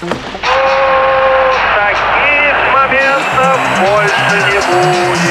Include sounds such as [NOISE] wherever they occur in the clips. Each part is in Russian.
Таких моментов больше не будет.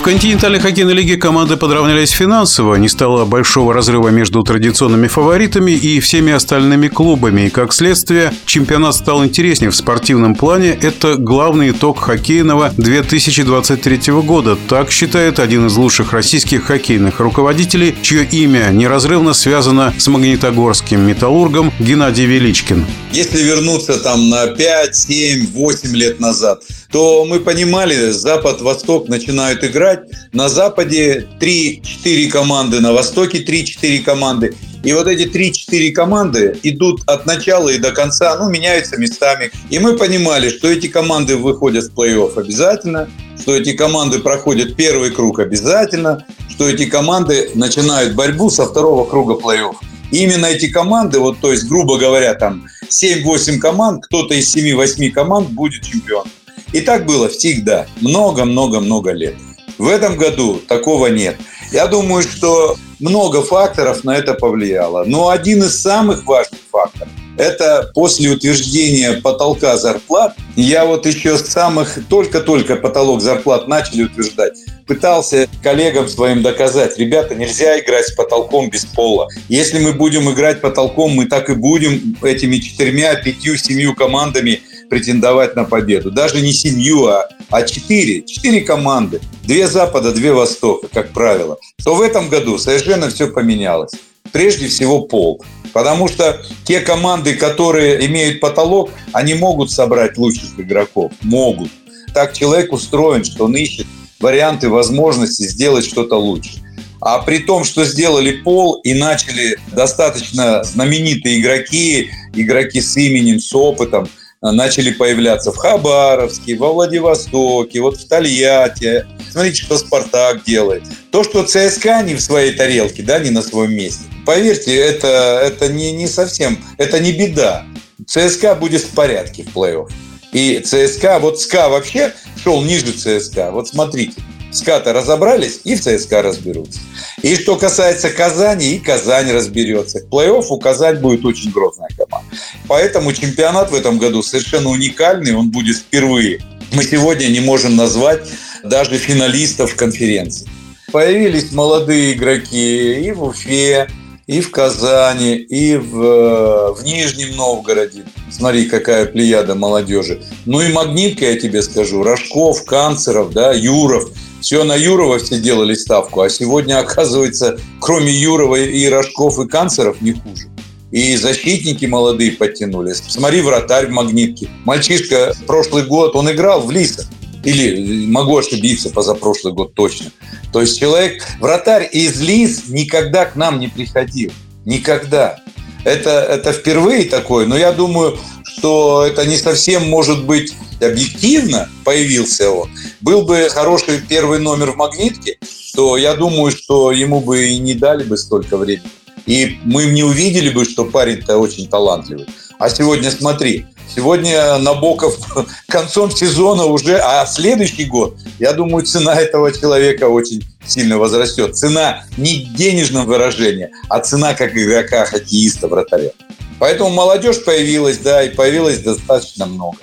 В континентальной хоккейной лиге команды подравнялись финансово, не стало большого разрыва между традиционными фаворитами и всеми остальными клубами. И как следствие, чемпионат стал интереснее в спортивном плане. Это главный итог хоккейного 2023 года. Так считает один из лучших российских хоккейных руководителей, чье имя неразрывно связано с магнитогорским металлургом Геннадий Величкин. Если вернуться там на 5, 7, 8 лет назад, то мы понимали, Запад-Восток начинают играть. На Западе 3-4 команды, на Востоке 3-4 команды. И вот эти 3-4 команды идут от начала и до конца, ну, меняются местами. И мы понимали, что эти команды выходят в плей-офф обязательно, что эти команды проходят первый круг обязательно, что эти команды начинают борьбу со второго круга плей-офф. Именно эти команды, вот, то есть, грубо говоря, там 7-8 команд, кто-то из 7-8 команд будет чемпионом. И так было всегда, много-много-много лет. В этом году такого нет. Я думаю, что много факторов на это повлияло. Но один из самых важных факторов – это после утверждения потолка зарплат. Я вот еще с самых только-только потолок зарплат начали утверждать, пытался коллегам своим доказать, ребята, нельзя играть с потолком без пола. Если мы будем играть потолком, мы так и будем этими четырьмя, пятью, семью командами претендовать на победу. Даже не семью, а, а четыре. Четыре команды. Две Запада, две Востока, как правило. То в этом году совершенно все поменялось. Прежде всего пол. Потому что те команды, которые имеют потолок, они могут собрать лучших игроков. Могут. Так человек устроен, что он ищет варианты, возможности сделать что-то лучше. А при том, что сделали пол и начали достаточно знаменитые игроки, игроки с именем, с опытом, начали появляться в Хабаровске, во Владивостоке, вот в Тольятти. Смотрите, что «Спартак» делает. То, что ЦСКА не в своей тарелке, да, не на своем месте. Поверьте, это, это не, не совсем, это не беда. ЦСКА будет в порядке в плей-офф. И ЦСКА, вот СКА вообще шел ниже ЦСКА. Вот смотрите, СКА-то разобрались и в ЦСКА разберутся. И что касается Казани, и Казань разберется. В плей-офф у Казань будет очень грозная команда. Поэтому чемпионат в этом году совершенно уникальный, он будет впервые. Мы сегодня не можем назвать даже финалистов конференции. Появились молодые игроки и в Уфе, и в Казани, и в, в Нижнем Новгороде. Смотри, какая плеяда молодежи. Ну и магнитка, я тебе скажу. Рожков, Канцеров, да, Юров – все на Юрова все делали ставку, а сегодня, оказывается, кроме Юрова и Рожков и Канцеров не хуже. И защитники молодые подтянулись. Смотри, вратарь в магнитке. Мальчишка прошлый год, он играл в Лисах. Или могу ошибиться, позапрошлый год точно. То есть человек, вратарь из Лис никогда к нам не приходил. Никогда. Это, это впервые такое, но я думаю, что это не совсем может быть объективно появился он. Был бы хороший первый номер в «Магнитке», то я думаю, что ему бы и не дали бы столько времени. И мы не увидели бы, что парень-то очень талантливый. А сегодня смотри, сегодня Набоков [LAUGHS] концом сезона уже, а следующий год, я думаю, цена этого человека очень сильно возрастет. Цена не денежном выражении, а цена как игрока, хоккеиста, вратаря. Поэтому молодежь появилась, да, и появилась достаточно много.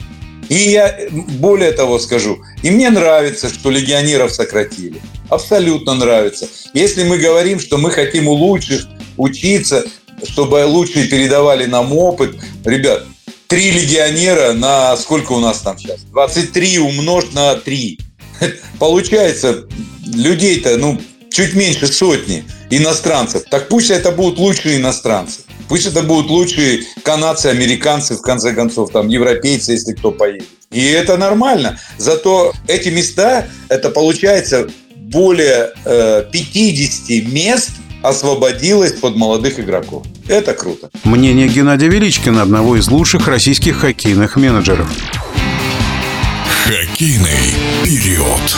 И я более того скажу, и мне нравится, что легионеров сократили. Абсолютно нравится. Если мы говорим, что мы хотим у лучших учиться, чтобы лучшие передавали нам опыт, ребят, три легионера на сколько у нас там сейчас? 23 умножь на 3. [LAUGHS] Получается, людей-то, ну, чуть меньше сотни иностранцев. Так пусть это будут лучшие иностранцы. Пусть это будут лучшие канадцы, американцы, в конце концов, там, европейцы, если кто поедет. И это нормально. Зато эти места, это получается более э, 50 мест освободилось под молодых игроков. Это круто. Мнение Геннадия Величкина, одного из лучших российских хоккейных менеджеров. Хоккейный период.